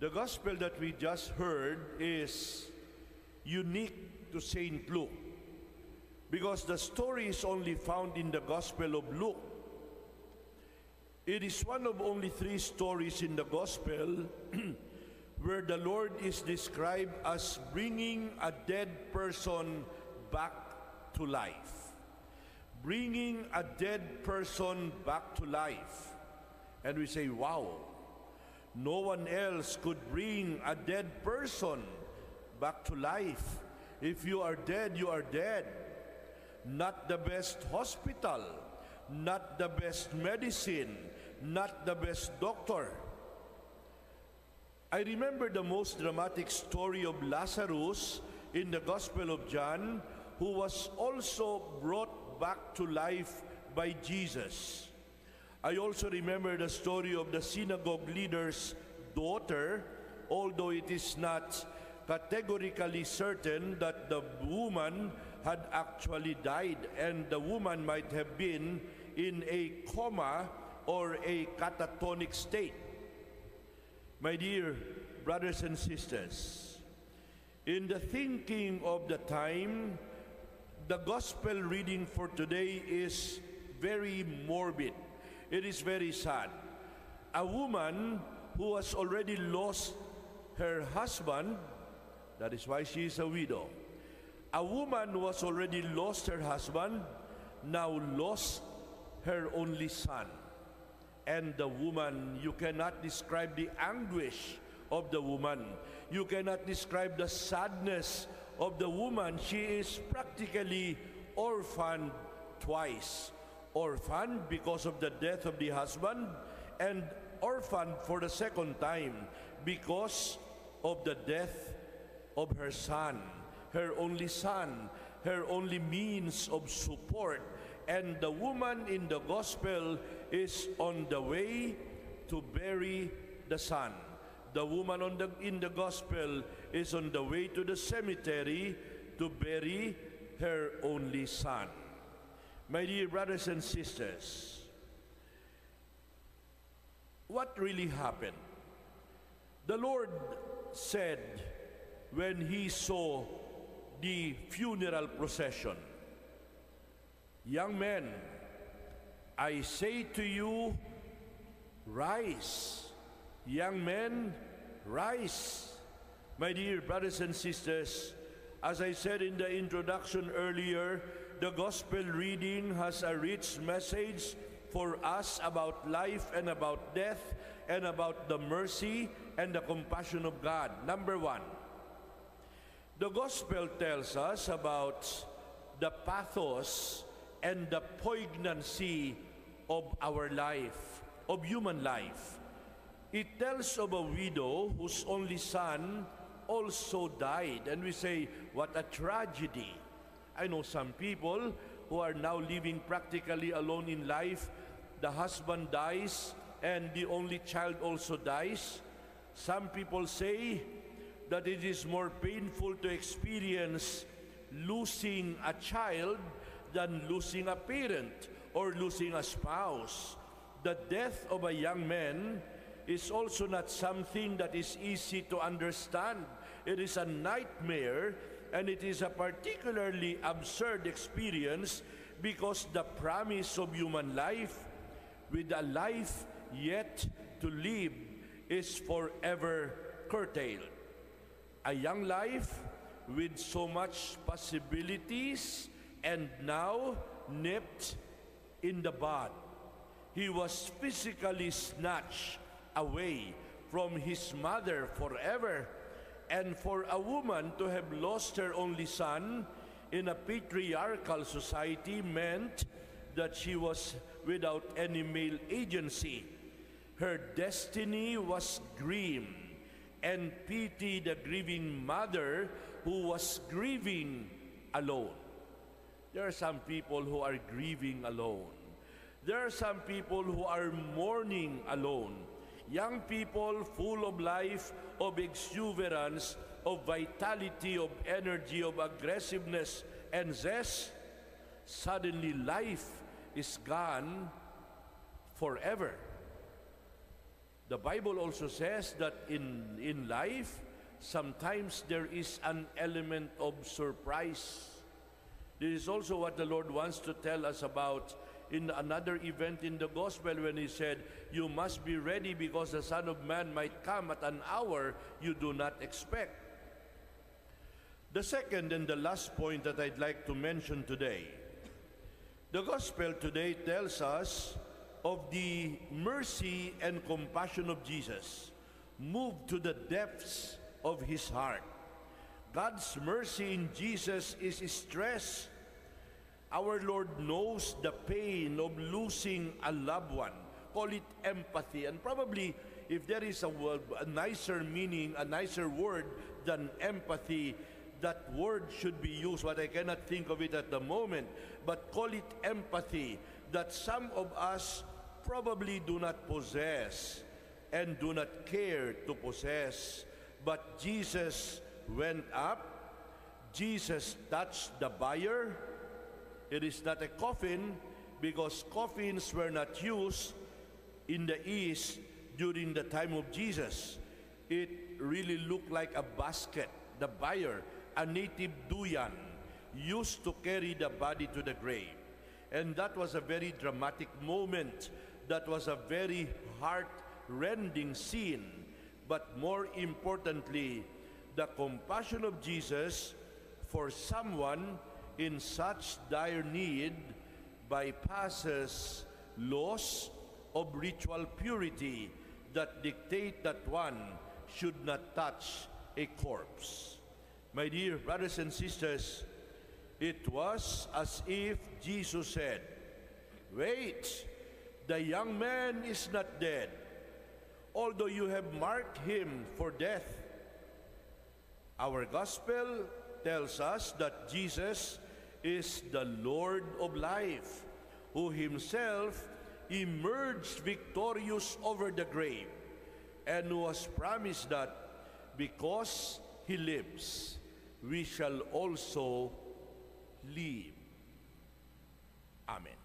The gospel that we just heard is unique to St. Luke because the story is only found in the Gospel of Luke. It is one of only three stories in the Gospel where the Lord is described as bringing a dead person back to life. Bringing a dead person back to life. And we say, wow, no one else could bring a dead person back to life. If you are dead, you are dead. Not the best hospital, not the best medicine, not the best doctor. I remember the most dramatic story of Lazarus in the Gospel of John, who was also brought back to life by Jesus. I also remember the story of the synagogue leader's daughter, although it is not categorically certain that the woman had actually died and the woman might have been in a coma or a catatonic state. My dear brothers and sisters, in the thinking of the time, the gospel reading for today is very morbid. It is very sad. A woman who has already lost her husband, that is why she is a widow. A woman who has already lost her husband, now lost her only son. And the woman, you cannot describe the anguish of the woman. You cannot describe the sadness of the woman. She is practically orphaned twice. Orphaned because of the death of the husband, and orphaned for the second time because of the death of her son, her only son, her only means of support. And the woman in the gospel is on the way to bury the son. The woman on the, in the gospel is on the way to the cemetery to bury her only son. My dear brothers and sisters, what really happened? The Lord said when he saw the funeral procession, Young men, I say to you, rise. Young men, rise. My dear brothers and sisters, as I said in the introduction earlier, the gospel reading has a rich message for us about life and about death and about the mercy and the compassion of God. Number one, the gospel tells us about the pathos and the poignancy of our life, of human life. It tells of a widow whose only son also died. And we say, what a tragedy. I know some people who are now living practically alone in life. The husband dies and the only child also dies. Some people say that it is more painful to experience losing a child than losing a parent or losing a spouse. The death of a young man is also not something that is easy to understand. It is a nightmare and it is a particularly absurd experience because the promise of human life with a life yet to live is forever curtailed. A young life with so much possibilities and now nipped in the bud. He was physically snatched away from his mother forever. And for a woman to have lost her only son in a patriarchal society meant that she was without any male agency. Her destiny was grim, and pity the grieving mother who was grieving alone. There are some people who are grieving alone. There are some people who are mourning alone. Young people full of life, of exuberance, of vitality, of energy, of aggressiveness and zest. Suddenly life is gone forever. The Bible also says that in, in life, sometimes there is an element of surprise. This is also what the Lord wants to tell us about in another event in the gospel when he said, You must be ready because the Son of Man might come at an hour you do not expect. The second and the last point that I'd like to mention today the gospel today tells us of the mercy and compassion of Jesus, moved to the depths of his heart. God's mercy in Jesus is stress. Our Lord knows the pain of losing a loved one. Call it empathy. And probably, if there is a, a nicer meaning, a nicer word than empathy, that word should be used, but I cannot think of it at the moment. But call it empathy that some of us probably do not possess and do not care to possess. But Jesus went up, Jesus touched the buyer. It is not a coffin because coffins were not used in the East during the time of Jesus. It really looked like a basket. The buyer a native duyan used to carry the body to the grave. And that was a very dramatic moment. That was a very heart-rending scene. But more importantly, the compassion of Jesus for someone in such dire need bypasses laws of ritual purity that dictate that one should not touch a corpse. My dear brothers and sisters, it was as if Jesus said, Wait, the young man is not dead, although you have marked him for death. Our gospel tells us that Jesus is the Lord of life, who himself emerged victorious over the grave, and who has promised that because he lives, we shall also live. Amen.